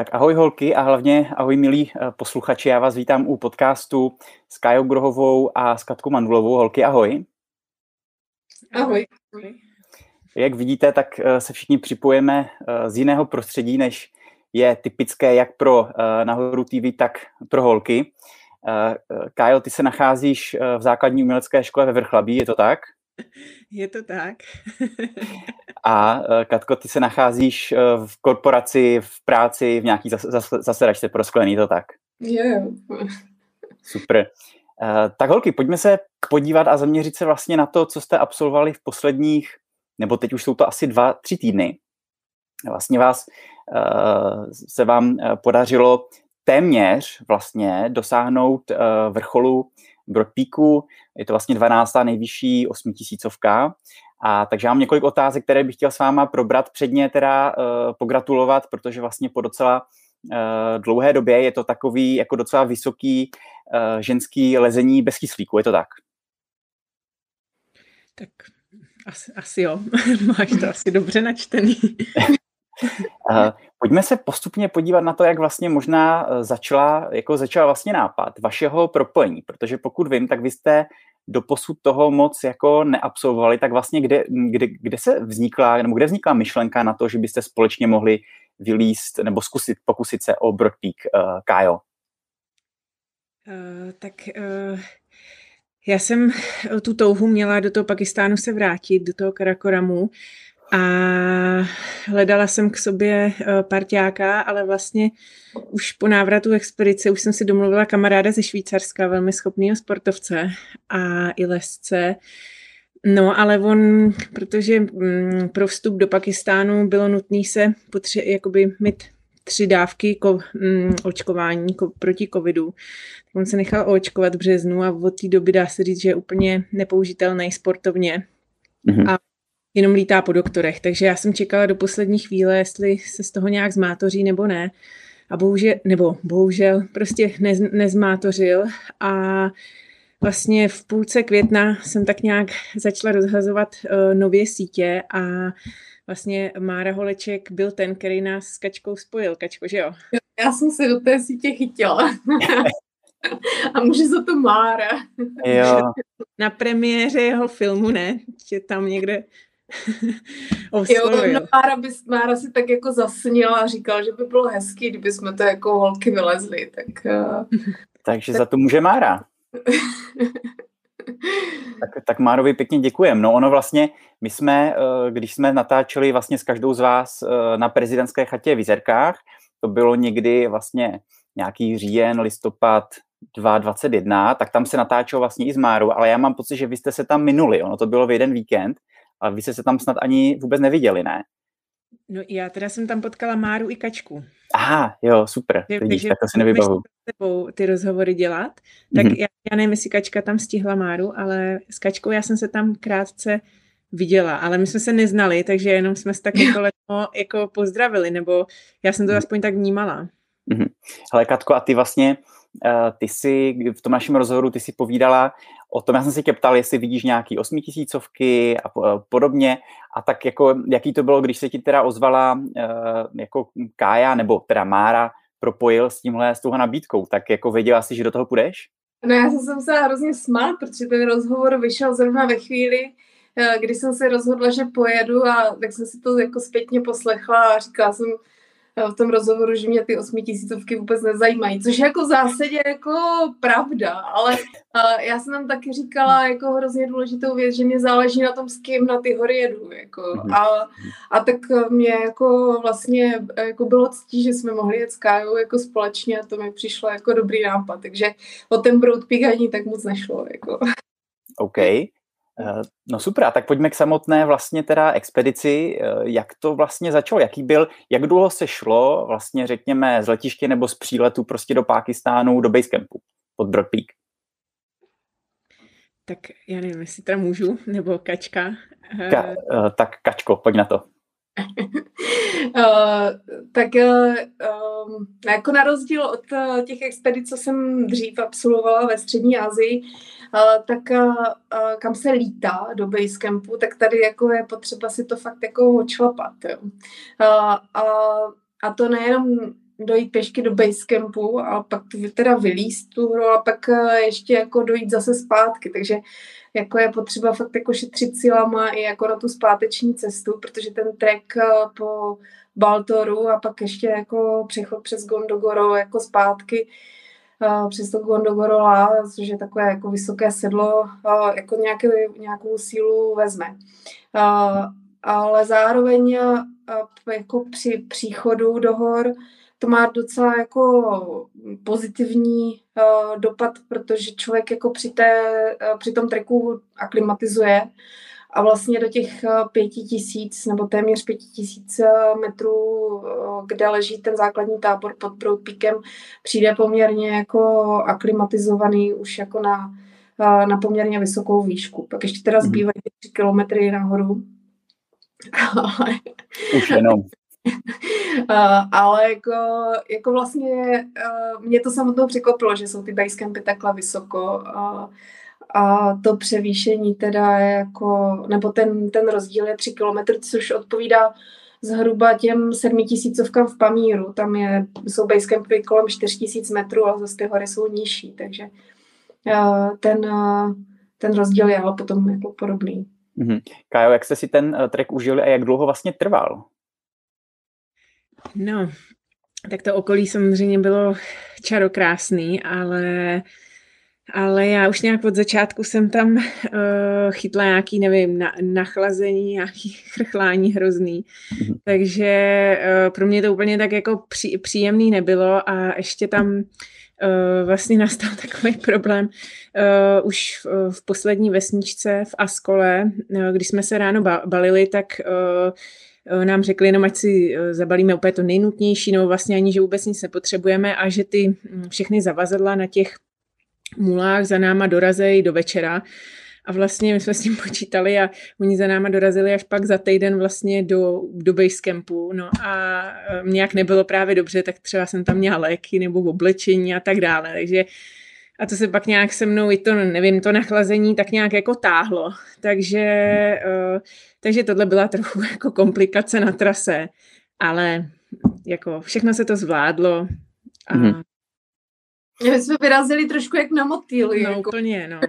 Tak ahoj holky a hlavně ahoj milí eh, posluchači, já vás vítám u podcastu s Kajou Grohovou a s Katkou Mandulovou. Holky, ahoj. Ahoj. Jak vidíte, tak eh, se všichni připojeme eh, z jiného prostředí, než je typické jak pro Nahoru TV, tak pro holky. Kájo, ty se nacházíš v základní umělecké škole ve Vrchlabí, je to tak? Je to tak. A e, Katko, ty se nacházíš e, v korporaci, v práci, v nějaký zasedačce pro sklený, to tak? Jo, jo. Super. E, tak holky, pojďme se podívat a zaměřit se vlastně na to, co jste absolvovali v posledních, nebo teď už jsou to asi dva, tři týdny. Vlastně vás se vám podařilo téměř vlastně dosáhnout vrcholu Broadpeaku, je to vlastně 12. nejvyšší osmitisícovka. A takže mám několik otázek, které bych chtěl s váma probrat. Předně teda uh, pogratulovat, protože vlastně po docela uh, dlouhé době je to takový jako docela vysoký uh, ženský lezení bez kyslíku, je to tak? Tak asi, asi jo, máš to asi dobře načtený. Pojďme se postupně podívat na to, jak vlastně možná začala, jako začal vlastně nápad vašeho propojení, protože pokud vím, tak vy jste do posud toho moc jako neabsolvovali, tak vlastně kde, kde, kde se vznikla, nebo kde vznikla myšlenka na to, že byste společně mohli vylíst nebo zkusit, pokusit se o Broad Peak, uh, Kájo? Uh, tak uh, já jsem tu touhu měla do toho Pakistánu se vrátit, do toho Karakoramu a hledala jsem k sobě parťáka, ale vlastně už po návratu expedice už jsem si domluvila kamaráda ze Švýcarska, velmi schopného sportovce a i lesce. No, ale on, protože mm, pro vstup do Pakistánu bylo nutné se potře- jakoby mít tři dávky ko, mm, očkování ko, proti covidu. On se nechal očkovat v březnu a od té doby dá se říct, že je úplně nepoužitelný sportovně. Mm-hmm. A jenom lítá po doktorech. Takže já jsem čekala do poslední chvíle, jestli se z toho nějak zmátoří nebo ne a bohužel, nebo bohužel prostě nez, nezmátořil a vlastně v půlce května jsem tak nějak začala rozhazovat uh, nově sítě a vlastně Mára Holeček byl ten, který nás s Kačkou spojil. Kačko, že jo? Já jsem se do té sítě chytila. a může za to Mára. Jo. Na premiéře jeho filmu, ne? Že tam někde jo, no, Mára, by, Mára si tak jako zasnila a říkal, že by bylo hezký, kdyby jsme to jako holky vylezli. Tak, uh, Takže tak... za to může Mára. tak, tak Márovi pěkně děkujem. No ono vlastně, my jsme, eh, když jsme natáčeli vlastně s každou z vás eh, na prezidentské chatě v Izerkách, to bylo někdy vlastně nějaký říjen, listopad 2021, tak tam se natáčelo vlastně i s Márou, ale já mám pocit, že vy jste se tam minuli, ono to bylo v jeden víkend a vy jste se tam snad ani vůbec neviděli, ne? No já teda jsem tam potkala Máru i Kačku. Aha, jo, super. Takže, Vidíš, tak to si nevybavu. ty rozhovory dělat, tak mm-hmm. já, já nevím, jestli Kačka tam stihla Máru, ale s Kačkou já jsem se tam krátce viděla, ale my jsme se neznali, takže jenom jsme se tak jako, jako pozdravili, nebo já jsem to mm-hmm. aspoň tak vnímala. Mm-hmm. Hele, Katko, a ty vlastně, ty si v tom našem rozhovoru, ty si povídala o tom, já jsem se tě ptal, jestli vidíš nějaký osmitisícovky a podobně, a tak jako, jaký to bylo, když se ti teda ozvala uh, jako Kája, nebo teda Mára, propojil s tímhle, s touhle nabídkou, tak jako věděla jsi, že do toho půjdeš? No já jsem se musela hrozně smát, protože ten rozhovor vyšel zrovna ve chvíli, eh, kdy jsem se rozhodla, že pojedu a tak jsem si to jako zpětně poslechla a říkala jsem, v tom rozhovoru, že mě ty osmitisícovky vůbec nezajímají, což je jako v zásadě jako pravda, ale uh, já jsem tam taky říkala jako hrozně důležitou věc, že mě záleží na tom, s kým na ty hory jedu, jako mhm. a, a tak mě jako vlastně jako bylo ctí, že jsme mohli jet s Kájou jako společně a to mi přišlo jako dobrý nápad, takže o ten Broad Peak ani tak moc nešlo, jako. OK. Eh, no super, a tak pojďme k samotné vlastně teda expedici. Eh, jak to vlastně začalo? Jaký byl, jak dlouho se šlo vlastně řekněme z letiště nebo z příletu prostě do Pákistánu, do Basecampu pod Broad Peak? Tak já nevím, jestli teda můžu, nebo Kačka. Ka, uh, tak Kačko, pojď na to. Uh, tak uh, jako na rozdíl od uh, těch expedic, co jsem dřív absolvovala ve střední Asii, uh, tak uh, kam se lítá do Basecampu, tak tady jako je potřeba si to fakt jako očlapat. Jo. Uh, a, a to nejenom dojít pěšky do basecampu a pak teda vylíst tu hru a pak eh, ještě jako dojít zase zpátky, takže jako je potřeba fakt jako šetřit silama i jako na tu zpáteční cestu, protože ten trek eh, po Baltoru a pak ještě jako přechod přes Gondogoro jako zpátky uh, přes to Gondogorola, což je takové jako vysoké sedlo, jako nějaký, nějakou sílu vezme. Ale zároveň jako při příchodu do hor to má docela jako pozitivní uh, dopad, protože člověk jako při, té, uh, při tom treku aklimatizuje a vlastně do těch eh, pěti tisíc nebo téměř pěti tisíc metrů, kde leží ten základní tábor pod Broadpeakem, přijde poměrně jako aklimatizovaný už jako na, na poměrně vysokou výšku. Pak ještě teda mhm. zbývají tři kilometry nahoru. Už jenom. Uh, ale jako, jako vlastně uh, mě to samotnou překvapilo, že jsou ty basecampy takhle vysoko. Uh, a to převýšení teda je jako, nebo ten, ten rozdíl je 3 km, což odpovídá zhruba těm sedmitisícovkám v Pamíru. Tam je, jsou basecampy kolem 4000 metrů, ale zase ty hory jsou nižší, takže ten, ten rozdíl je ale potom jako podobný. Mm-hmm. Kájo, jak jste si ten trek užili a jak dlouho vlastně trval? No, tak to okolí samozřejmě bylo čarokrásný, ale ale já už nějak od začátku jsem tam uh, chytla nějaký, nevím, na, nachlazení, nějaký chrchlání hrozný. Mm-hmm. Takže uh, pro mě to úplně tak jako pří, příjemný nebylo a ještě tam uh, vlastně nastal takový problém. Uh, už v, v poslední vesničce v Askole, uh, když jsme se ráno balili, tak uh, nám řekli jenom, ať si eh, zabalíme úplně to nejnutnější, nebo vlastně ani, že vůbec nic nepotřebujeme a že ty hm, všechny zavazadla na těch mulách za náma dorazejí do večera. A vlastně my jsme s tím počítali a oni za náma dorazili až pak za týden vlastně do, do basecampu. No a eh, nějak nebylo právě dobře, tak třeba jsem tam měla léky nebo oblečení a tak dále. Takže a to se pak nějak se mnou i to, nevím, to nachlazení tak nějak jako táhlo. Takže, uh, takže tohle byla trochu jako komplikace na trase, ale jako všechno se to zvládlo. A... Mm-hmm. My jsme vyrazili trošku jak na motýly. No jako. úplně, no.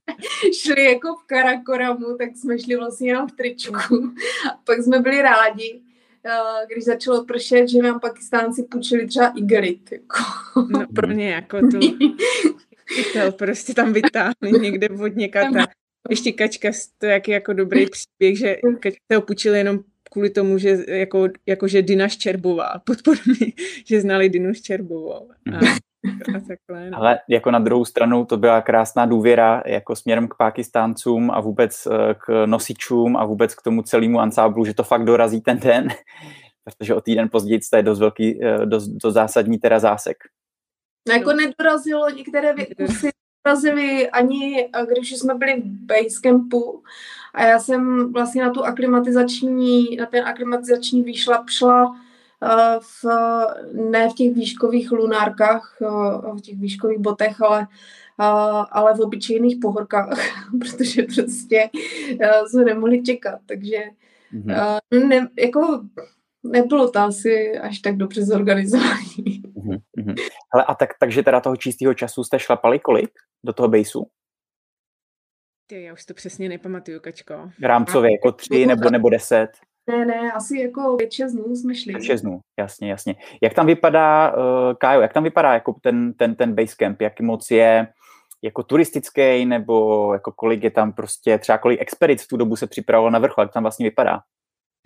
šli jako v Karakoramu, tak jsme šli vlastně jenom v tričku. A pak jsme byli rádi, eh, když začalo pršet, že nám pakistánci půjčili třeba igelit. Jako. No pro ně jako tu pytel prostě tam vytáhli někde od někata. Ještě kačka, to jak jako dobrý příběh, že kačka ho půjčili jenom kvůli tomu, že jako, jako že Dina Ščerbová, podporný, že znali Dinu Ščerbovou. A, a takhle, no. Ale jako na druhou stranu to byla krásná důvěra jako směrem k Pakistáncům a vůbec eh, k nosičům a vůbec k tomu celému ansáblu, že to fakt dorazí ten den, protože o týden později to je dost velký, eh, dost, dost zásadní teda zásek. No jako nedorazilo, některé kusy dorazily ani, když jsme byli v basecampu a já jsem vlastně na tu aklimatizační, na ten aklimatizační výšlap šla v, ne v těch výškových lunárkách, v těch výškových botech, ale, ale v obyčejných pohorkách, protože prostě jsme nemohli čekat, takže mm-hmm. ne, jako nebylo to asi až tak dobře zorganizované. Mm-hmm. Hele, a tak, takže teda toho čistého času jste šlapali kolik do toho baseu? Ty, já už to přesně nepamatuju, Kačko. Rámcově, jako tři nebo, nebo deset? Ne, ne, asi jako pět, šest dnů jsme šli. šest dnů, jasně, jasně. Jak tam vypadá, uh, Kájo, jak tam vypadá jako ten, ten, ten basecamp, jak moc je jako turistický, nebo jako kolik je tam prostě, třeba kolik expedic v tu dobu se připravilo na vrchol, jak tam vlastně vypadá?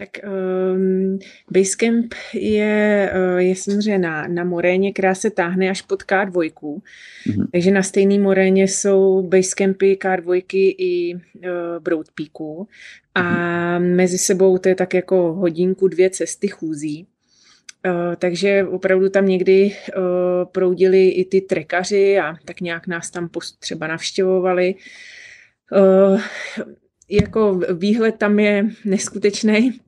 Tak um, Basecamp je, uh, je samozřejmě na, na moréně, která se táhne až pod K2. Mm-hmm. Takže na stejné moréně jsou Basecampy K2 i uh, Broadpeaku. A mm-hmm. mezi sebou to je tak jako hodinku, dvě cesty chůzí. Uh, takže opravdu tam někdy uh, proudili i ty trekaři a tak nějak nás tam post třeba navštěvovali. Uh, jako výhled tam je neskutečný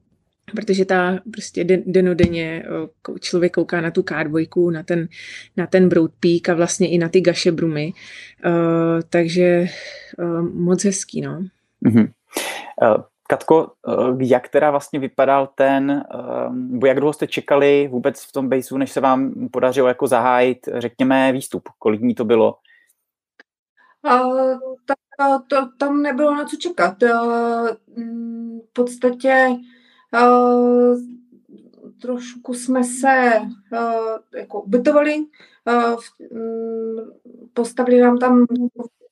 protože ta prostě den, denodenně člověk kouká na tu K2, na ten, na ten Broad Peak a vlastně i na ty gaše brumy. Uh, takže uh, moc hezký, no. Mm-hmm. Uh, Katko, eh, jak teda vlastně vypadal ten, nebo jak dlouho jste čekali vůbec v tom baseu, než se vám podařilo jako zahájit, řekněme, výstup? Kolik dní to bylo? Uh, tak to, tam nebylo na co čekat. Uh, v podstatě uh, trošku jsme se uh, jako ubytovali, uh, postavili nám tam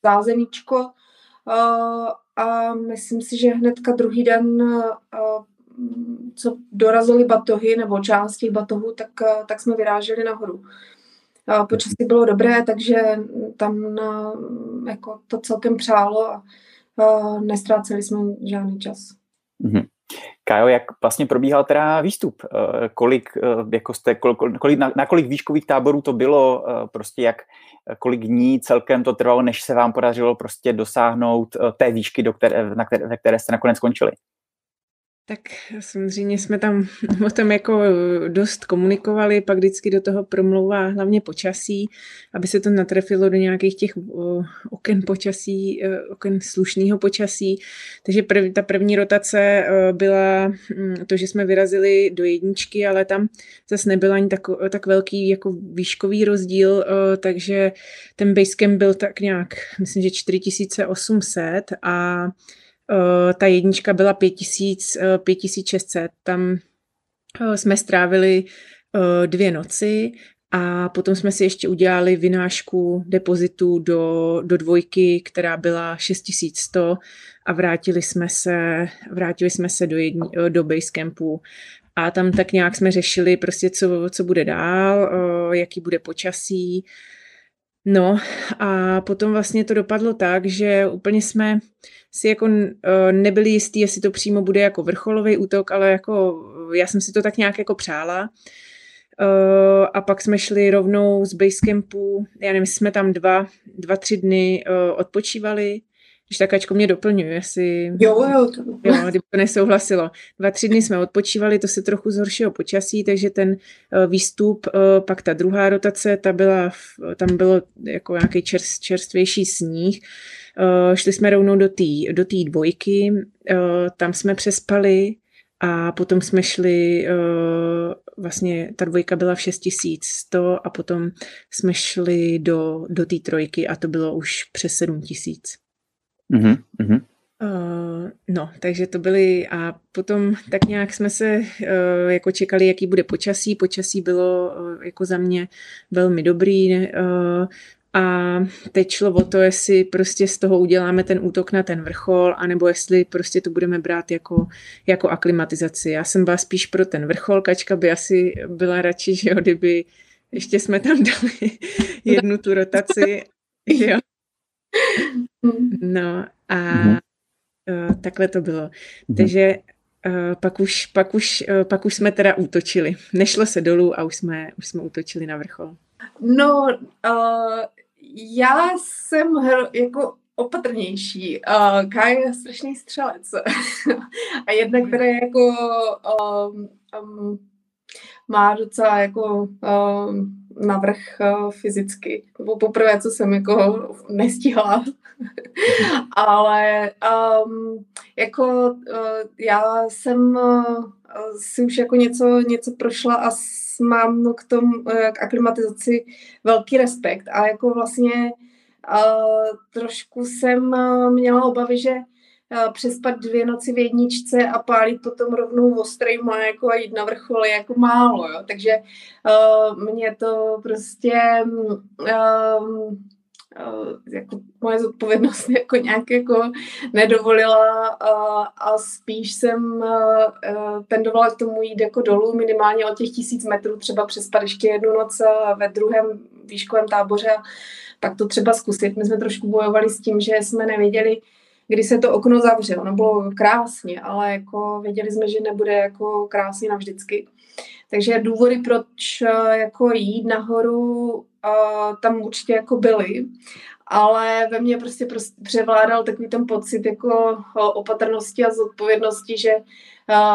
zázemíčko uh, a myslím si, že hnedka druhý den, uh, co dorazily batohy nebo část těch batohů, tak, uh, tak jsme vyráželi nahoru. Uh, počasí bylo dobré, takže tam uh, jako to celkem přálo a uh, nestráceli jsme žádný čas. Mm-hmm. Kájo, jak vlastně probíhal teda výstup? Eh, kolik, eh, jako jste, kolik, na, na kolik výškových táborů to bylo? Eh, prostě jak, kolik dní celkem to trvalo, než se vám podařilo prostě dosáhnout té výšky, do které, na které, ve které jste nakonec skončili? Tak samozřejmě jsme tam o tom jako dost komunikovali, pak vždycky do toho promlouvá hlavně počasí, aby se to natrefilo do nějakých těch oken počasí, e, oken slušného počasí. Takže prv, ta první rotace e, byla mm, to, že jsme vyrazili do jedničky, ale tam zase nebyl ani tak, tak velký jako výškový rozdíl, e, takže ten basecamp byl tak nějak, myslím, že 4800 a ta jednička byla 5000, 5600, eh, tam eh, jsme strávili dvě noci a potom jsme si ještě udělali vynášku depozitu do, do dvojky, která byla 6100 a vrátili jsme se, vrátili jsme se do, jedni, do Basecampu a tam tak nějak jsme řešili prostě, co, co bude dál, jaký bude počasí. No a potom vlastně to dopadlo tak, že úplně jsme si jako uh, nebyli jistý, jestli to přímo bude jako vrcholový útok, ale jako já jsem si to tak nějak jako přála. Uh, a pak jsme šli rovnou z basecampu, já nevím, jsme tam dva, dva tři dny uh, odpočívali, když tak Ačko mě doplňuje, jestli... Jo, jo. To... jo, kdyby to nesouhlasilo. Dva, tři dny jsme odpočívali, to se trochu zhoršilo počasí, takže ten výstup, pak ta druhá rotace, ta byla, tam bylo jako nějaký čerst, čerstvější sníh, Uh, šli jsme rovnou do té do tý dvojky, tam jsme přespali a potom jsme šli, vlastně ta dvojka byla v 6100 a potom jsme šli do, do té trojky a to bylo už přes 7000. Mm-hmm. Uh, no, takže to byly a potom tak nějak jsme se uh, jako čekali, jaký bude počasí. Počasí bylo uh, jako za mě velmi dobrý. Uh, a teď šlo o to, jestli prostě z toho uděláme ten útok na ten vrchol, anebo jestli prostě to budeme brát jako, jako aklimatizaci. Já jsem byla spíš pro ten vrchol, Kačka by asi byla radši, že jo, kdyby ještě jsme tam dali jednu tu rotaci. Jo. No a uh, takhle to bylo. Mhm. Takže uh, pak, už, pak, už, uh, pak už jsme teda útočili. Nešlo se dolů a už jsme, už jsme útočili na vrchol. No, uh, já jsem hro, jako opatrnější. Uh, Kai je strašný střelec. a jedna, která je jako um, um, má docela jako um, navrh uh, fyzicky. To bylo poprvé, co jsem jako nestihla. Ale um, jako uh, já jsem uh, si už jako něco, něco prošla a mám k tomu, uh, k aklimatizaci velký respekt a jako vlastně uh, trošku jsem uh, měla obavy, že uh, přespat dvě noci v jedničce a pálit potom rovnou ostrejma jako a jít na vrchol je jako málo, jo. takže uh, mě to prostě uh, jako moje zodpovědnost jako nějak jako nedovolila a, a spíš jsem tendovala k tomu jít jako dolů minimálně o těch tisíc metrů, třeba přes ještě jednu noc ve druhém výškovém táboře a pak to třeba zkusit. My jsme trošku bojovali s tím, že jsme nevěděli, kdy se to okno zavře. Ono bylo krásně, ale jako věděli jsme, že nebude jako krásně navždycky. Takže důvody, proč jako jít nahoru uh, tam určitě jako byly, ale ve mně prostě, prostě převládal takový ten pocit jako opatrnosti a zodpovědnosti, že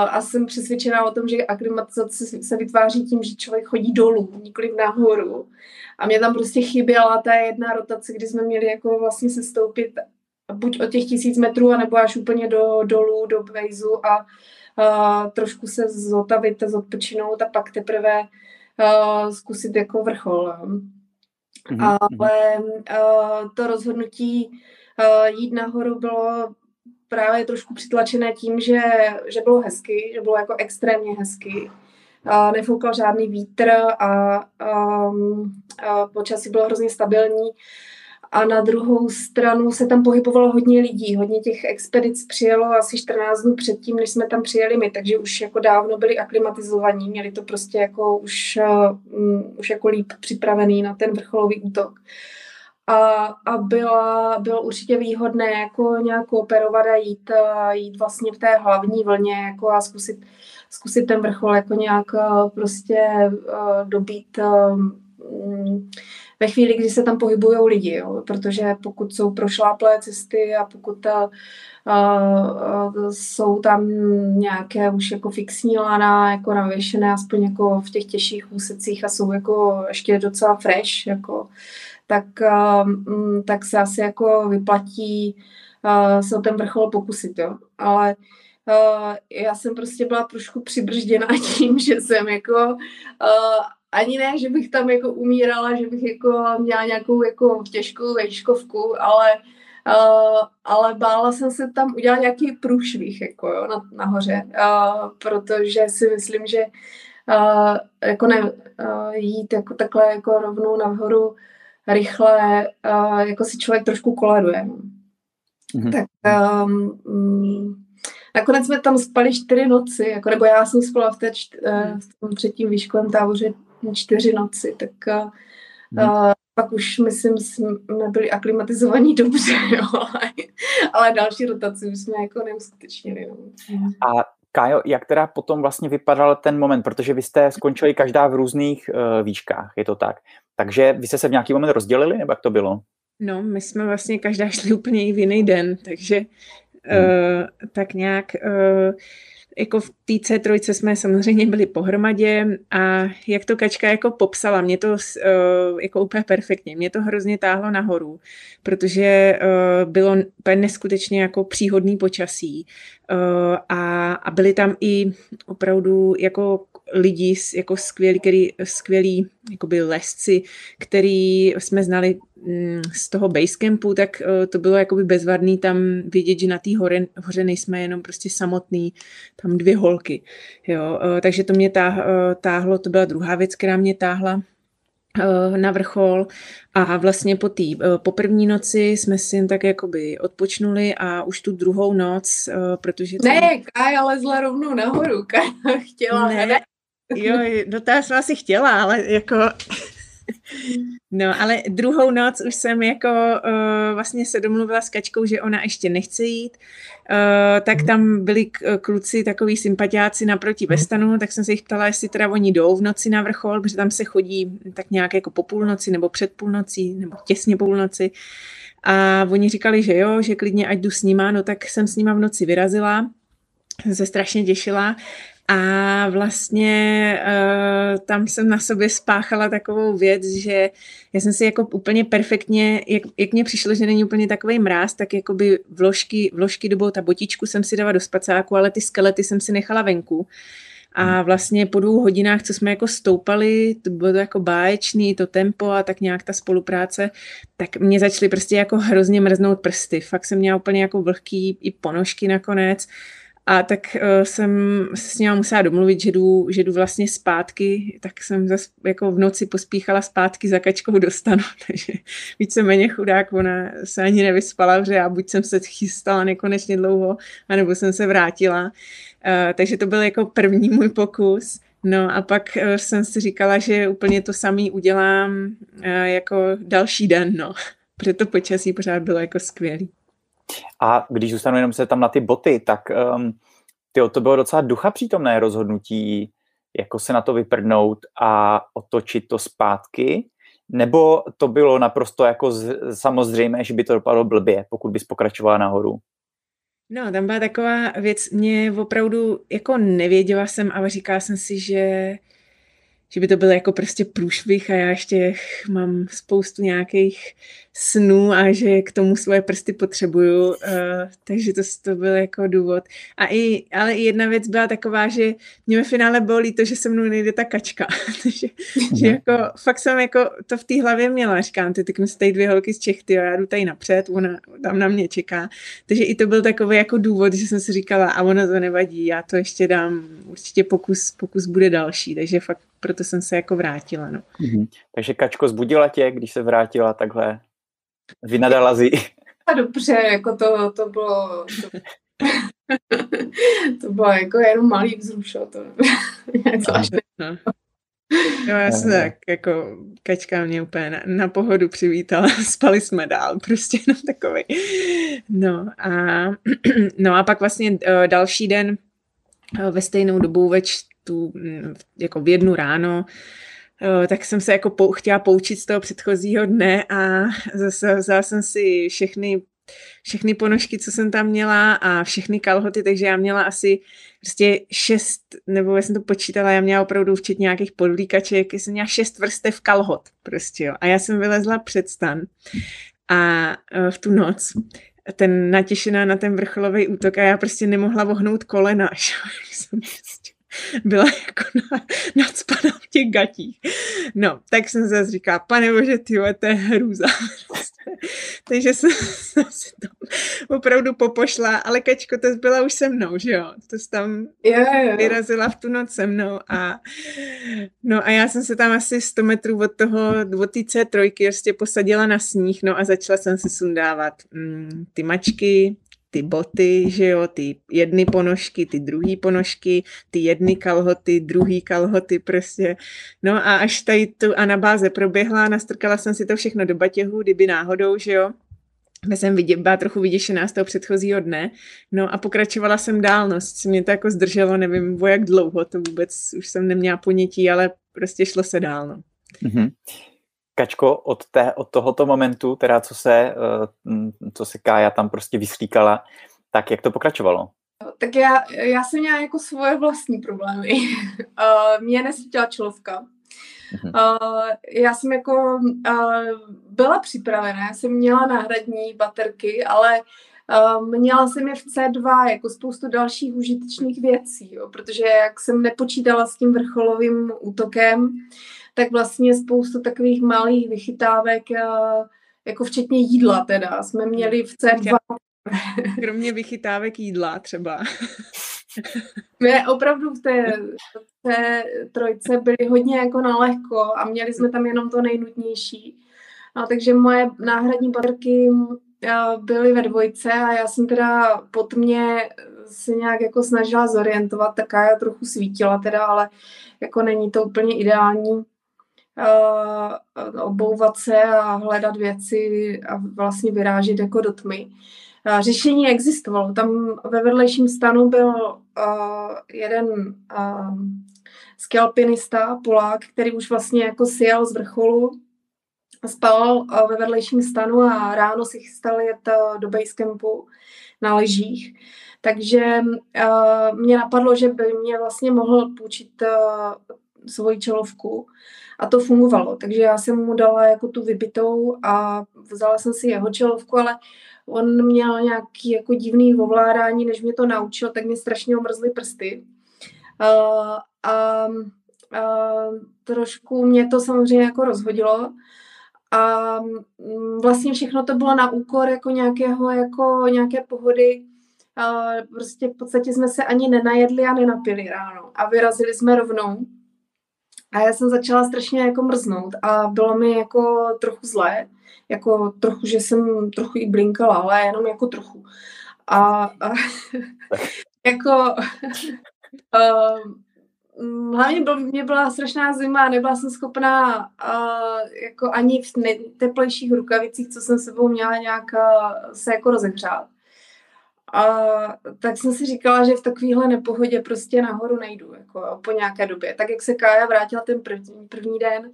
a jsem přesvědčená o tom, že aklimatizace se vytváří tím, že člověk chodí dolů, nikoli nahoru. A mě tam prostě chyběla ta jedna rotace, kdy jsme měli jako vlastně se stoupit buď od těch tisíc metrů, anebo až úplně do dolů, do Bejzu a uh, trošku se zotavit, zodpočinout a pak teprve uh, zkusit jako vrchol. Mm-hmm. Ale uh, to rozhodnutí uh, jít nahoru bylo právě trošku přitlačené tím, že, že bylo hezky, že bylo jako extrémně hezky. Uh, nefoukal žádný vítr a, um, a počasí bylo hrozně stabilní. A na druhou stranu se tam pohybovalo hodně lidí, hodně těch expedic přijelo asi 14 dnů předtím, než jsme tam přijeli my, takže už jako dávno byli aklimatizovaní, měli to prostě jako už, uh, už jako líp připravený na ten vrcholový útok. A, a byla, bylo určitě výhodné jako nějak kooperovat a jít, jít vlastně v té hlavní vlně jako a zkusit, zkusit ten vrchol jako nějak prostě uh, dobít um, ve chvíli, kdy se tam pohybují lidi, jo? protože pokud jsou prošláplé cesty a pokud ta, uh, uh, jsou tam nějaké už jako fixní lana, jako navěšené aspoň jako v těch těžších úsecích a jsou jako ještě docela fresh, jako, tak, uh, tak se asi jako vyplatí uh, se o ten vrchol pokusit, jo. Ale Uh, já jsem prostě byla trošku přibržděná tím, že jsem jako uh, ani ne, že bych tam jako umírala, že bych jako měla nějakou jako těžkou vejškovku, ale Uh, ale bála jsem se tam udělat nějaký průšvih jako jo, na, nahoře, uh, protože si myslím, že uh, jako ne, uh, jít jako takhle jako rovnou nahoru rychle, uh, jako si člověk trošku koleduje. Mm-hmm. Tak um, nakonec jsme tam spali čtyři noci, jako, nebo já jsem spala v, té čt, uh, v tom třetím výškovém táboře čtyři noci, tak uh, hmm. pak už, myslím, jsme byli aklimatizovaní dobře, jo, ale, ale další rotaci už jsme jako neuskutečnili. No. A Kájo, jak teda potom vlastně vypadal ten moment, protože vy jste skončili každá v různých uh, výškách, je to tak. Takže vy jste se v nějaký moment rozdělili, nebo jak to bylo? No, my jsme vlastně každá šli úplně v jiný den, takže hmm. uh, tak nějak uh, jako v té C3 jsme samozřejmě byli pohromadě a jak to Kačka jako popsala, mě to uh, jako úplně perfektně, mě to hrozně táhlo nahoru, protože uh, bylo úplně neskutečně jako příhodný počasí uh, a, a byli tam i opravdu jako lidi, jako skvělí, který, skvělí jakoby lesci, který jsme znali mm, z toho basecampu, tak uh, to bylo jakoby bezvadný tam vidět, že na té hoře, hoře nejsme jenom prostě samotný, tam dvě holky. Jo? Uh, takže to mě uh, táhlo, to byla druhá věc, která mě táhla na vrchol a vlastně po té po první noci jsme si jen tak jakoby odpočnuli a už tu druhou noc, protože... Tam... Ne, Kája lezla rovnou nahoru, Kája chtěla... Ne, Jo, no to jsem asi chtěla, ale jako... No, ale druhou noc už jsem jako uh, vlastně se domluvila s Kačkou, že ona ještě nechce jít, uh, tak tam byli kluci takový sympatiáci naproti ve stanu, tak jsem se jich ptala, jestli teda oni jdou v noci na vrchol, protože tam se chodí tak nějak jako po půlnoci nebo před půlnocí nebo těsně půlnoci. A oni říkali, že jo, že klidně ať jdu s nima, no tak jsem s nima v noci vyrazila, jsem se strašně těšila a vlastně uh, tam jsem na sobě spáchala takovou věc, že já jsem si jako úplně perfektně, jak, jak mně přišlo, že není úplně takový mráz, tak jakoby vložky, vložky dobou ta botičku jsem si dala do spacáku, ale ty skelety jsem si nechala venku. A hmm. vlastně po dvou hodinách, co jsme jako stoupali, to bylo to jako báječný, to tempo a tak nějak ta spolupráce, tak mě začaly prostě jako hrozně mrznout prsty. Fakt jsem měla úplně jako vlhký i ponožky nakonec. A tak uh, jsem se s ním musela domluvit, že jdu, že jdu vlastně zpátky, tak jsem zas, jako v noci pospíchala zpátky za kačkou dostanu, takže víceméně chudák, ona se ani nevyspala, že já buď jsem se chystala nekonečně dlouho, anebo jsem se vrátila. Uh, takže to byl jako první můj pokus. No a pak uh, jsem si říkala, že úplně to samý udělám uh, jako další den, no. Protože to počasí pořád bylo jako skvělý. A když zůstanu jenom se tam na ty boty, tak um, tyjo, to bylo docela ducha přítomné rozhodnutí, jako se na to vyprdnout a otočit to zpátky, nebo to bylo naprosto jako z, samozřejmé, že by to dopadlo blbě, pokud bys pokračovala nahoru? No, tam byla taková věc, mě opravdu jako nevěděla jsem, ale říkala jsem si, že že by to byl jako prostě průšvih a já ještě mám spoustu nějakých snů a že k tomu svoje prsty potřebuju, uh, takže to, to byl jako důvod. A i, ale i jedna věc byla taková, že mě ve finále bolí to, že se mnou nejde ta kačka, takže že jako fakt jsem jako to v té hlavě měla, říkám, ty tak se tady dvě holky z Čech, ty já jdu tady napřed, ona tam na mě čeká, takže i to byl takový jako důvod, že jsem si říkala, a ono to nevadí, já to ještě dám, určitě pokus, pokus bude další, takže fakt proto jsem se jako vrátila. No. Mm-hmm. Takže Kačko zbudila tě, když se vrátila takhle? Vynadala zi? A dobře, jako to, to bylo... To, to bylo jako jenom malý vzrušo. To, no. Jo, já jsem tak, jako kačka mě úplně na, na pohodu přivítala, spali jsme dál, prostě jenom takový. No a, no a pak vlastně uh, další den uh, ve stejnou dobu ve tu, mm, jako v jednu ráno, eh, tak jsem se jako pou, chtěla poučit z toho předchozího dne a zase vzala jsem si všechny všechny ponožky, co jsem tam měla a všechny kalhoty, takže já měla asi prostě šest, nebo já jsem to počítala, já měla opravdu včetně nějakých podlíkaček, jsem měla šest vrstev kalhot prostě, jo. A já jsem vylezla před stan a eh, v tu noc ten natěšená na ten vrcholový útok a já prostě nemohla vohnout kolena, jsem prostě byla jako na, nadspaná v těch gatích. No, tak jsem zase říkala, pane bože, ty to je hrůza. Takže jsem, jsem si to opravdu popošla, ale Kačko, to byla už se mnou, že jo? To jsi tam yeah. vyrazila v tu noc se mnou a no a já jsem se tam asi 100 metrů od toho, od té C3 prostě posadila na sníh, no a začala jsem se sundávat mm, ty mačky, ty boty, že jo, ty jedny ponožky, ty druhý ponožky, ty jedny kalhoty, druhý kalhoty prostě. No a až tady tu anabáze proběhla, nastrkala jsem si to všechno do batěhu, kdyby náhodou, že jo, já jsem vidě, byla trochu vyděšená z toho předchozího dne, no a pokračovala jsem dál, no, mě to jako zdrželo, nevím o jak dlouho, to vůbec už jsem neměla ponětí, ale prostě šlo se dál, no. Mm-hmm. Kačko, od, té, od tohoto momentu, teda co se, eh, co se Kája tam prostě vyslíkala, tak jak to pokračovalo? Tak já, já jsem měla jako svoje vlastní problémy. uh, mě nesvítila čelovka. Uh, já jsem jako uh, byla připravená, já jsem měla náhradní baterky, ale uh, měla jsem je v C2 jako spoustu dalších užitečných věcí, jo, protože jak jsem nepočítala s tím vrcholovým útokem, tak vlastně spoustu takových malých vychytávek, eh, jako včetně jídla teda, jsme měli v C2. Kromě vychytávek jídla třeba. My opravdu v té, v té trojce byli hodně jako na lehko a měli jsme tam jenom to nejnutnější. No, takže moje náhradní baterky eh, byly ve dvojce a já jsem teda pod mě se nějak jako snažila zorientovat, taká já trochu svítila teda, ale jako není to úplně ideální uh, obouvat se a hledat věci a vlastně vyrážet jako do tmy. Uh, řešení existovalo. Tam ve vedlejším stanu byl uh, jeden uh, skalpinista, Polák, který už vlastně jako sjel z vrcholu, spal uh, ve vedlejším stanu a ráno si chystal jet uh, do basecampu na ležích. Takže uh, mě napadlo, že by mě vlastně mohl půjčit uh, svoji čelovku a to fungovalo. Takže já jsem mu dala jako tu vybitou a vzala jsem si jeho čelovku, ale on měl nějaký jako divný ovládání, než mě to naučil, tak mě strašně omrzly prsty. Uh, a uh, trošku mě to samozřejmě jako rozhodilo. A um, vlastně všechno to bylo na úkor jako nějakého, jako nějaké pohody. Uh, prostě v podstatě jsme se ani nenajedli a nenapili ráno. A vyrazili jsme rovnou. A já jsem začala strašně jako mrznout a bylo mi jako trochu zlé, jako trochu, že jsem trochu i blinkala, ale jenom jako trochu. A, a jako uh, hlavně byl, mě byla strašná zima, nebyla jsem schopná uh, jako ani v teplejších rukavicích, co jsem sebou měla nějak uh, se jako rozehřát. A tak jsem si říkala, že v takovéhle nepohodě prostě nahoru nejdu jako po nějaké době. Tak jak se Kája vrátila ten první, první den,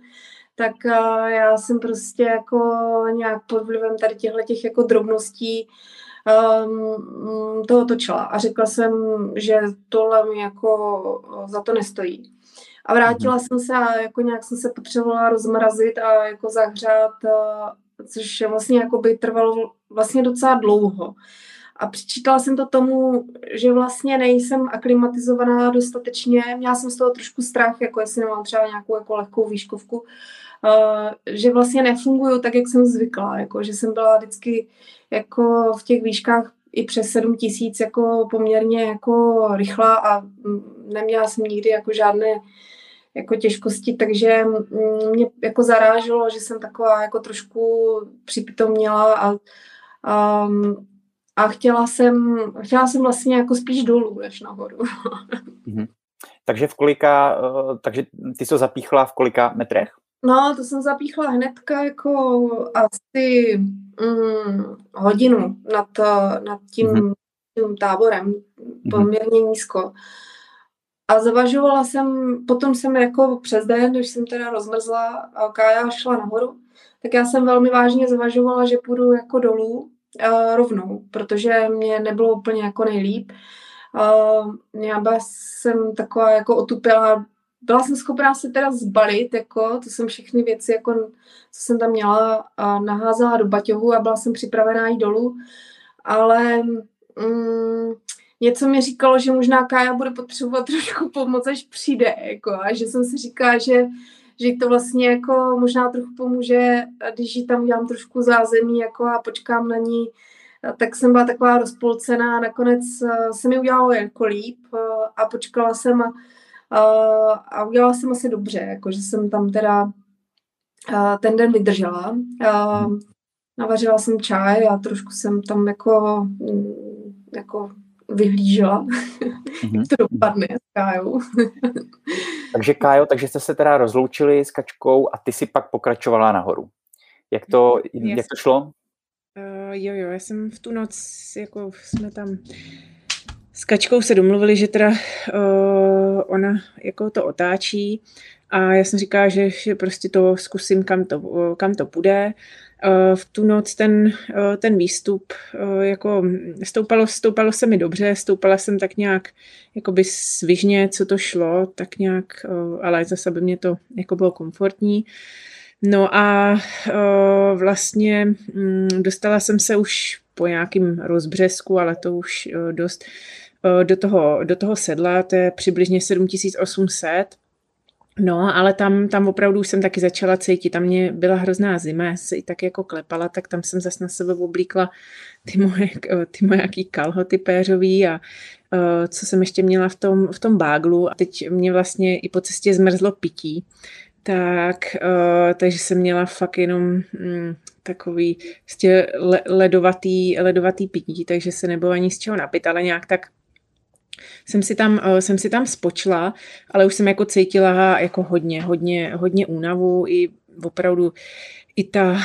tak uh, já jsem prostě jako nějak pod vlivem tady těchto těch jako drobností um, to otočila a řekla jsem, že tohle mi jako za to nestojí. A vrátila mm-hmm. jsem se a jako nějak jsem se potřebovala rozmrazit a jako zahřát, což vlastně jako by trvalo vlastně docela dlouho. A přičítala jsem to tomu, že vlastně nejsem aklimatizovaná dostatečně. Měla jsem z toho trošku strach, jako jestli nemám třeba nějakou jako lehkou výškovku, uh, že vlastně nefunguju tak, jak jsem zvykla. Jako, že jsem byla vždycky jako v těch výškách i přes 7 tisíc jako poměrně jako rychlá a neměla jsem nikdy jako žádné jako těžkosti, takže mě jako zaráželo, že jsem taková jako trošku připitomněla a, a, a chtěla jsem, chtěla jsem vlastně jako spíš dolů než nahoru. Mm-hmm. Takže v kolika, eh, takže ty jsi to zapíchla v kolika metrech? No, to jsem zapíchla hnedka jako asi mm, hodinu nad, nad tím, mm-hmm. tím táborem, mhm. poměrně mm-hmm. nízko. A zavažovala jsem, potom jsem jako přes den, když jsem teda rozmrzla a Kája šla nahoru, tak já jsem velmi vážně zvažovala, že půjdu jako dolů uh, rovnou, protože mě nebylo úplně jako nejlíp. Uh, já byla jsem taková jako otupila, byla jsem schopná se teda zbalit, jako, to jsem všechny věci, jako, co jsem tam měla, a naházela do baťohu a byla jsem připravená jít dolů, ale mm, něco mi říkalo, že možná Kája bude potřebovat trošku pomoc, až přijde, jako, a že jsem si říkala, že že to vlastně jako možná trochu pomůže, když ji tam udělám trošku zázemí jako a počkám na ní, tak jsem byla taková rozpolcená nakonec se mi udělalo jako líp a počkala jsem a, a udělala jsem asi dobře, jako že jsem tam teda ten den vydržela. Navařila jsem čaj a trošku jsem tam jako, mm, jako vyhlížela, mm-hmm. jak to dopadne s Kájou. takže Kájo, takže jste se teda rozloučili s Kačkou a ty si pak pokračovala nahoru. Jak to, já jak to šlo? Uh, jo, jo, já jsem v tu noc, jako jsme tam s Kačkou se domluvili, že teda uh, ona jako to otáčí a já jsem říkala, že, že prostě to zkusím, kam to, kam to půjde. Eh, v tu noc ten, eh, ten výstup, eh, jako stoupalo, stoupalo se mi dobře, stoupala jsem tak nějak jakoby svižně, co to šlo, tak nějak, ale zase by mě to jako bylo komfortní. No a vlastně mm, dostala jsem se už po nějakým rozbřesku, ale to už dost, do toho, do toho sedla, to je přibližně 7800 No, ale tam, tam opravdu už jsem taky začala cítit, tam mě byla hrozná zima, já se i tak jako klepala, tak tam jsem zase na sebe oblíkla ty moje, ty moje jaký kalhoty péřový a uh, co jsem ještě měla v tom, v tom báglu a teď mě vlastně i po cestě zmrzlo pití, tak, uh, takže jsem měla fakt jenom mm, takový prostě le, ledovatý, ledovatý pití, takže se nebylo ani z čeho napit, ale nějak tak jsem si tam, uh, jsem si tam spočla, ale už jsem jako cítila jako hodně, hodně, hodně únavu i opravdu i ta, uh,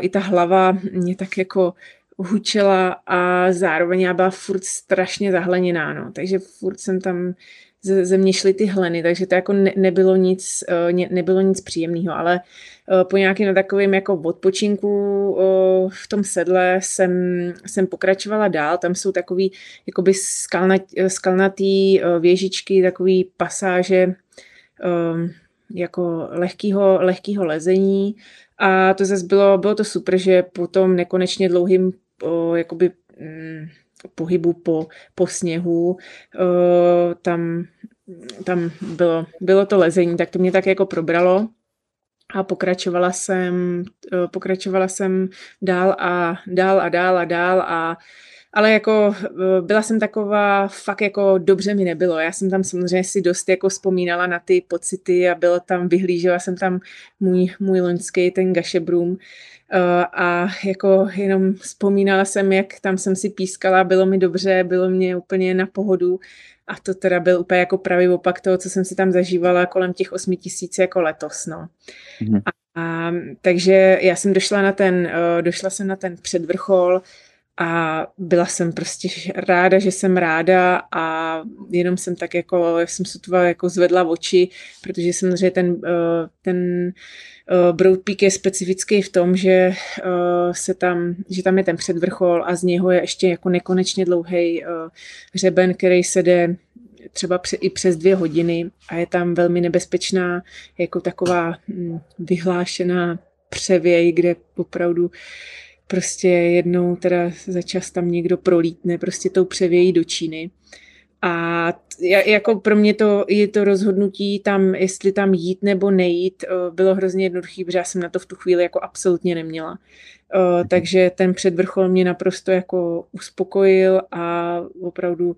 i ta hlava mě tak jako hučela a zároveň já byla furt strašně zahleněná, no. takže furt jsem tam ze, ze mě šly ty hleny, takže to jako ne, nebylo nic, uh, nebylo nic příjemného, ale uh, po nějakém takovém jako odpočinku uh, v tom sedle jsem, jsem pokračovala dál, tam jsou takový jakoby skalnat, skalnatý věžičky, takový pasáže jako lehkýho, lehkýho lezení. A to zase bylo, bylo to super, že po tom nekonečně dlouhým jakoby mm, pohybu po, po sněhu. Tam, tam bylo, bylo to lezení, tak to mě tak jako probralo a pokračovala jsem, pokračovala jsem dál a dál a dál a dál a ale jako byla jsem taková, fakt jako dobře mi nebylo. Já jsem tam samozřejmě si dost jako vzpomínala na ty pocity a bylo tam, vyhlížela jsem tam můj, můj loňský ten gašebrum Eh, a jako jenom vzpomínala jsem, jak tam jsem si pískala, bylo mi dobře, bylo mě úplně na pohodu a to teda byl úplně jako pravý opak toho, co jsem si tam zažívala kolem těch 8 tisíc jako letos, no. Mm-hmm. A, a, takže já jsem došla na ten, uh, došla jsem na ten předvrchol a byla jsem prostě ráda, že jsem ráda a jenom jsem tak jako, jsem sotva jako zvedla oči, protože samozřejmě ten, uh, ten Uh, Broad Peak je specifický v tom, že uh, se tam, že tam je ten předvrchol a z něho je ještě jako nekonečně dlouhý uh, hřeben, který se jde třeba i přes dvě hodiny a je tam velmi nebezpečná jako taková hm, vyhlášená převěj, kde opravdu prostě jednou teda za čas tam někdo prolítne prostě tou převějí do Číny. A jako pro mě to je to rozhodnutí tam, jestli tam jít nebo nejít, eh, bylo hrozně jednoduché, protože já jsem na to v tu chvíli jako absolutně neměla. Eh, takže ten předvrchol mě naprosto jako uspokojil a opravdu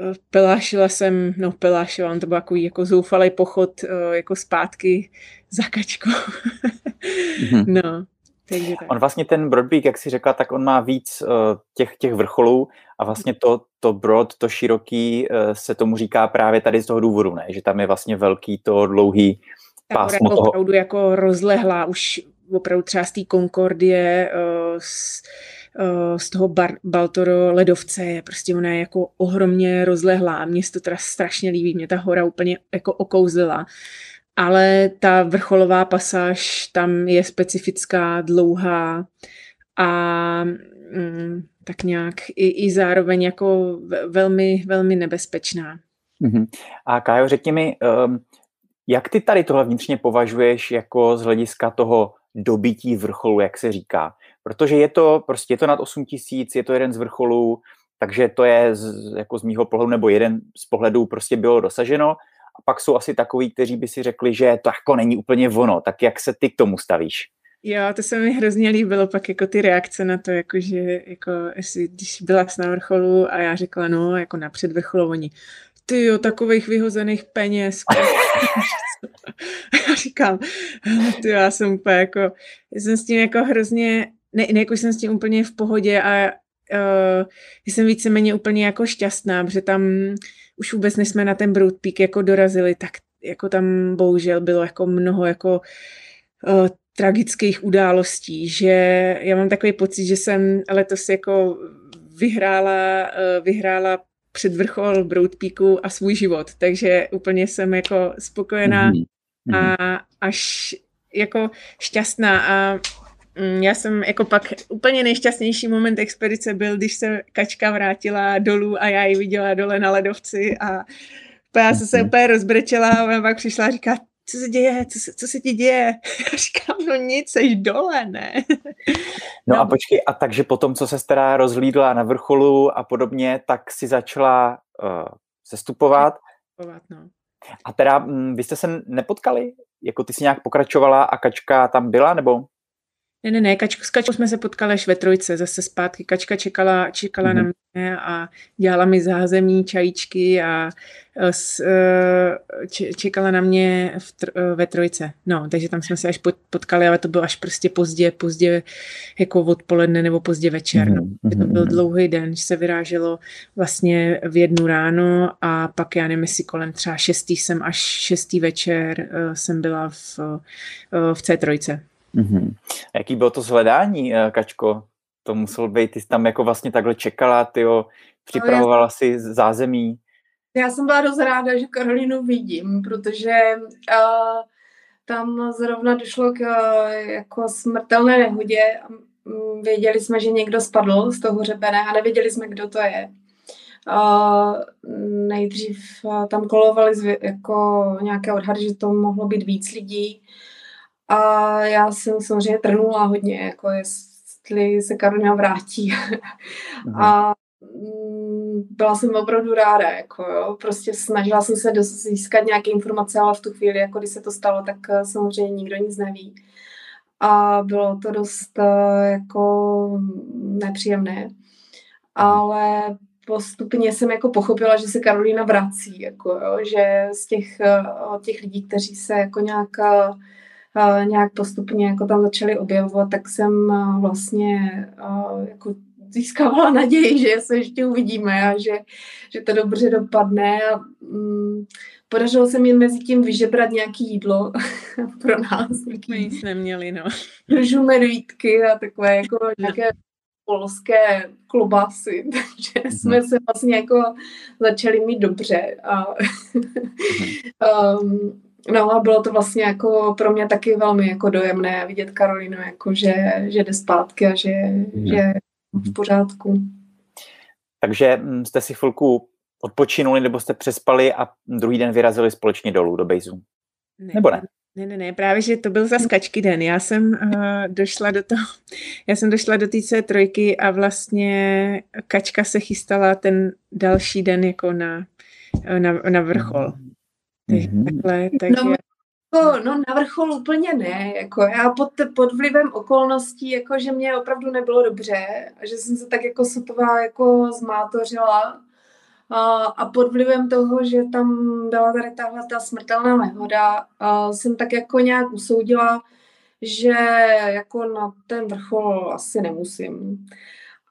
eh, pelášila jsem, no pelášila, on to byl jako, jako zoufalý pochod jako zpátky za kačkou. mm-hmm. No, takže tak. On vlastně ten Broadpeak, jak si řekla, tak on má víc uh, těch, těch vrcholů a vlastně to, to broad, to široký uh, se tomu říká právě tady z toho důvodu, ne? že tam je vlastně velký to dlouhý Ta pásmo toho. opravdu jako rozlehlá, už opravdu třeba z té Concordie, uh, z, uh, z toho Bar- Baltoro ledovce, je prostě ona je jako ohromně rozlehlá. Mně se to teda strašně líbí, mě ta hora úplně jako okouzila ale ta vrcholová pasáž tam je specifická, dlouhá a mm, tak nějak i, i zároveň jako velmi, velmi nebezpečná. Mm-hmm. A Kájo, řekni mi, um, jak ty tady tohle vnitřně považuješ jako z hlediska toho dobití vrcholu, jak se říká? Protože je to prostě je to nad 8 tisíc, je to jeden z vrcholů, takže to je z, jako z mýho pohledu, nebo jeden z pohledů prostě bylo dosaženo, a pak jsou asi takový, kteří by si řekli, že to jako není úplně ono. Tak jak se ty k tomu stavíš? Jo, to se mi hrozně líbilo, pak jako ty reakce na to, jako že jako jestli, když byla na vrcholu a já řekla, no, jako na předvrcholu, oni, ty jo, takových vyhozených peněz. já říkám, ty já jsem úplně jako, jsem s tím jako hrozně, ne, ne jako jsem s tím úplně v pohodě a uh, jsem víceméně úplně jako šťastná, protože tam už vůbec než jsme na ten Broad Peak jako dorazili, tak jako tam bohužel bylo jako mnoho jako uh, tragických událostí, že já mám takový pocit, že jsem letos jako vyhrála, uh, vyhrála před vrchol Broad Peaku a svůj život, takže úplně jsem jako spokojená mm-hmm. a až jako šťastná a já jsem jako pak úplně nejšťastnější moment expedice byl, když se kačka vrátila dolů a já ji viděla dole na ledovci a já jsem se mhm. úplně rozbrečela a ona pak přišla a říká, co se děje, co se, co se ti děje? Já říkám, no nic, jsi dole, ne? No, no a počkej, a takže potom, co se teda rozhlídla na vrcholu a podobně, tak si začala uh, sestupovat. Sestupovat, no. A teda, m, mm, vy jste se nepotkali? Jako ty si nějak pokračovala a kačka tam byla, nebo? Ne, ne, ne, kačku, s Kačkou jsme se potkali až ve trojce, zase zpátky. Kačka čekala, čekala mm-hmm. na mhm. mě a dělala mi zázemí, čajíčky a s, e, čekala na mě v, e, ve trojce. No, takže tam jsme se až potkali, ale to bylo až prostě pozdě, pozdě jako odpoledne nebo pozdě večer. No. Mm-hmm. To byl dlouhý den, že se vyráželo vlastně v jednu ráno a pak já nevím, jestli kolem třeba šestý jsem až šestý večer e, jsem byla v, v C3. Mm-hmm. Jaký bylo to zhledání, eh, Kačko? To musel být, ty jsi tam jako vlastně takhle čekala, ty jo, připravovala no, si zázemí. Já jsem byla dost ráda, že Karolinu vidím, protože uh, tam zrovna došlo k uh, jako smrtelné nehodě. Um, věděli jsme, že někdo spadl z toho hřebene a nevěděli jsme, kdo to je. Uh, nejdřív uh, tam kolovali zvě- jako nějaké odhady, že to mohlo být víc lidí. A já jsem samozřejmě trnula hodně, jako jestli se Karolina vrátí. a mm, byla jsem opravdu ráda, jako jo. prostě snažila jsem se získat nějaké informace, ale v tu chvíli, jako když se to stalo, tak eh, samozřejmě nikdo nic neví. A bylo to dost eh, jako nepříjemné. Ale postupně jsem jako pochopila, že se Karolina vrací, jako jo, že z těch, eh, těch lidí, kteří se jako nějak nějak postupně jako tam začaly objevovat, tak jsem vlastně jako získávala naději, že se ještě uvidíme a že, že to dobře dopadne. A, mm, podařilo se mi mezi tím vyžebrat nějaké jídlo pro nás. My nic neměli, no. Žumervítky a takové jako nějaké polské klobásy, takže mm-hmm. jsme se vlastně jako začali mít dobře. A, um, No a bylo to vlastně jako pro mě taky velmi jako dojemné vidět Karolinu, jako že, že jde zpátky a že, mm. že je v pořádku. Takže mm, jste si chvilku odpočinuli nebo jste přespali a druhý den vyrazili společně dolů do Bejzu? Ne, nebo ne? Ne, ne, ne, právě, že to byl za skačky den. Já jsem uh, došla do toho, já jsem došla do té trojky a vlastně kačka se chystala ten další den jako na, na, na vrchol. Takže mm-hmm. takhle, takže... No, jako, no na vrchol úplně ne, jako já pod, pod vlivem okolností, jako že mě opravdu nebylo dobře a že jsem se tak jako sotová jako zmátořila a, a pod vlivem toho, že tam byla tady tahle ta smrtelná nehoda, a jsem tak jako nějak usoudila, že jako na ten vrchol asi nemusím.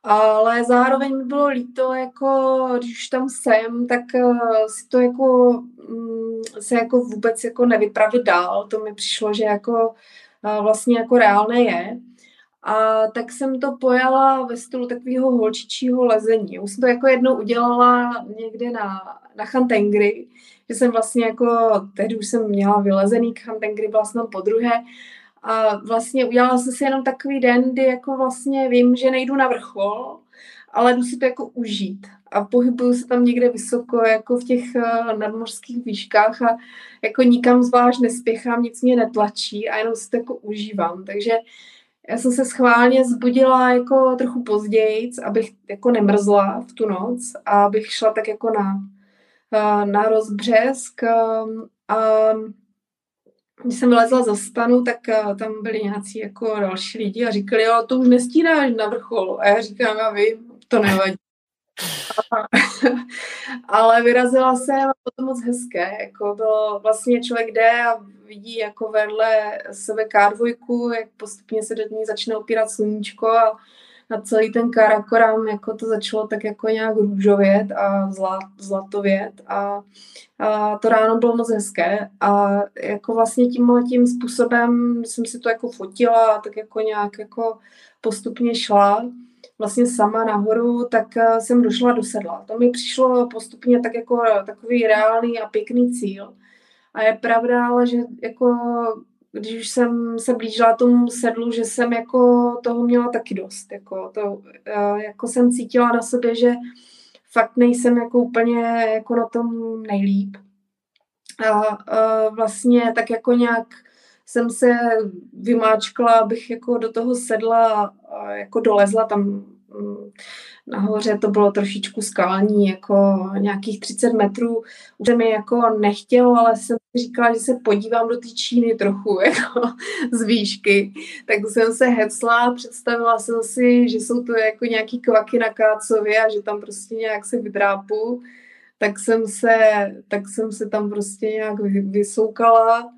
Ale zároveň mi bylo líto, jako když už tam jsem, tak uh, si to jako um, se jako vůbec jako nevypravit dál. To mi přišlo, že jako uh, vlastně jako reálné je. A tak jsem to pojala ve stylu takového holčičího lezení. Už jsem to jako jednou udělala někde na, na Chantengry, že jsem vlastně jako, tehdy už jsem měla vylezený Chantengry, byla jsem tam po druhé a vlastně udělala jsem si jenom takový den, kdy jako vlastně vím, že nejdu na vrchol, ale jdu si to jako užít. A pohybuju se tam někde vysoko, jako v těch uh, nadmořských výškách a jako nikam zvlášť nespěchám, nic mě netlačí a jenom si to jako užívám. Takže já jsem se schválně zbudila jako trochu později, abych jako nemrzla v tu noc a abych šla tak jako na, eh, na rozbřesk a když jsem vylezla za stanu, tak eh, tam byli nějací jako další lidi a říkali, jo, to už nestínáš na vrchol. A já říkám, já vím, to nevadí. ale vyrazila jsem a bylo to moc hezké. Jako bylo, vlastně člověk jde a vidí jako vedle sebe kárvojku, jak postupně se do ní začne opírat sluníčko a na celý ten Karakoram jako to začalo tak jako nějak růžovět a zlat, zlatovět a, a to ráno bylo moc hezké a jako vlastně tímhle tím způsobem jsem si to jako fotila a tak jako nějak jako postupně šla vlastně sama nahoru, tak eh, jsem došla do sedla. To mi přišlo postupně tak jako takový reálný a pěkný cíl. A je pravda, ale že jako když už jsem se blížila tomu sedlu, že jsem jako toho měla taky dost. Jako, to, jako jsem cítila na sobě, že fakt nejsem jako úplně jako na tom nejlíp. A, a vlastně tak jako nějak jsem se vymáčkla, abych jako do toho sedla a jako dolezla tam mm, nahoře to bylo trošičku skalní, jako nějakých 30 metrů. Už mi jako nechtělo, ale jsem si říkala, že se podívám do té Číny trochu jako z výšky. Tak jsem se hecla, představila jsem si, že jsou to jako nějaký kvaky na Kácově a že tam prostě nějak se vydrápu. Tak jsem se, tak jsem se tam prostě nějak vysoukala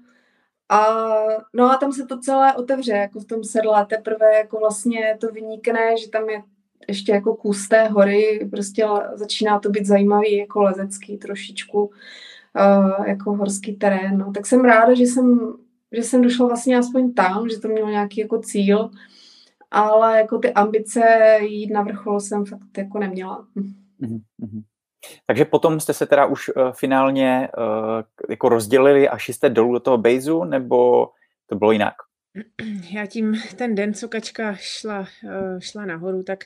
a, no a tam se to celé otevře, jako v tom sedle, teprve jako vlastně to vynikne, že tam je ještě jako kus té hory, prostě začíná to být zajímavý jako lezecký trošičku, uh, jako horský terén. No. Tak jsem ráda, že jsem, že jsem došla vlastně aspoň tam, že to mělo nějaký jako cíl, ale jako ty ambice jít na vrchol jsem fakt jako neměla. Mm-hmm. Takže potom jste se teda už uh, finálně uh, jako rozdělili a jste dolů do toho bejzu, nebo to bylo jinak? Já tím ten den, co kačka šla, uh, šla nahoru, tak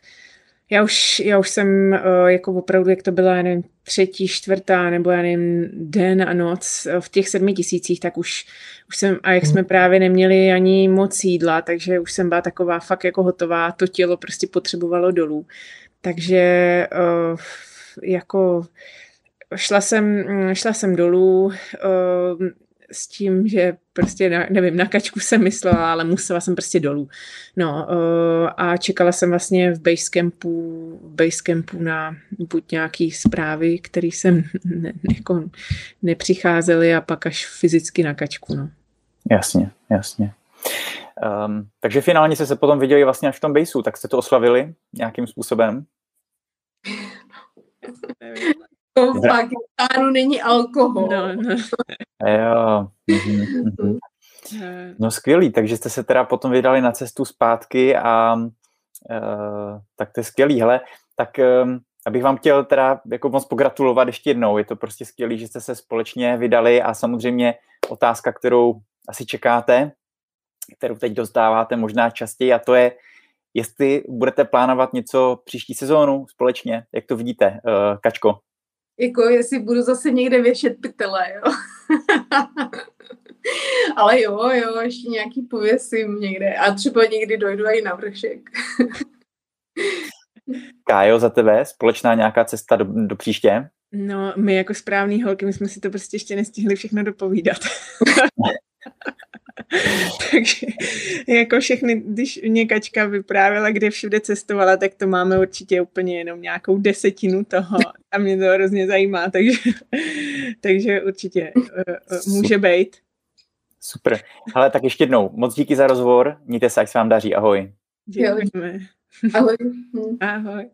já už, já už jsem uh, jako opravdu, jak to byla, já nevím, třetí, čtvrtá, nebo já nevím, den a noc v těch sedmi tisících, tak už, už jsem, a jak jsme právě neměli ani moc jídla, takže už jsem byla taková fakt jako hotová, to tělo prostě potřebovalo dolů. Takže jako šla jsem, šla jsem dolů s tím, že prostě, na, nevím, na kačku jsem myslela, ale musela jsem prostě dolů. No uh, a čekala jsem vlastně v Basecampu, v Basecampu na buď nějaký zprávy, které jsem ne, jako nepřicházely a pak až fyzicky na kačku, no. Jasně, jasně. Um, takže finálně jste se potom viděli vlastně až v tom baseu, tak jste to oslavili nějakým způsobem? To v Pakistánu není alkohol. No, no. Jo. Mhm, mhm. No skvělý, takže jste se teda potom vydali na cestu zpátky a uh, tak to je skvělý. Hele, tak um, abych vám chtěl teda jako moc pogratulovat ještě jednou. Je to prostě skvělý, že jste se společně vydali a samozřejmě otázka, kterou asi čekáte, kterou teď dostáváte možná častěji a to je, jestli budete plánovat něco příští sezónu společně, jak to vidíte, uh, Kačko? Jako jestli budu zase někde věšet pytele, jo. Ale jo, jo, ještě nějaký pověsím někde a třeba někdy dojdu i na vršek. Kájo, za tebe společná nějaká cesta do, do příště? No, my jako správný holky, my jsme si to prostě ještě nestihli všechno dopovídat. Takže jako všechny, když mě Kačka vyprávěla, kde všude cestovala, tak to máme určitě úplně jenom nějakou desetinu toho a mě to hrozně zajímá, takže, takže určitě uh, může být. Super. Ale tak ještě jednou, moc díky za rozhovor, mějte se, ať se vám daří, ahoj. Děkujeme. Ahoj. Ahoj.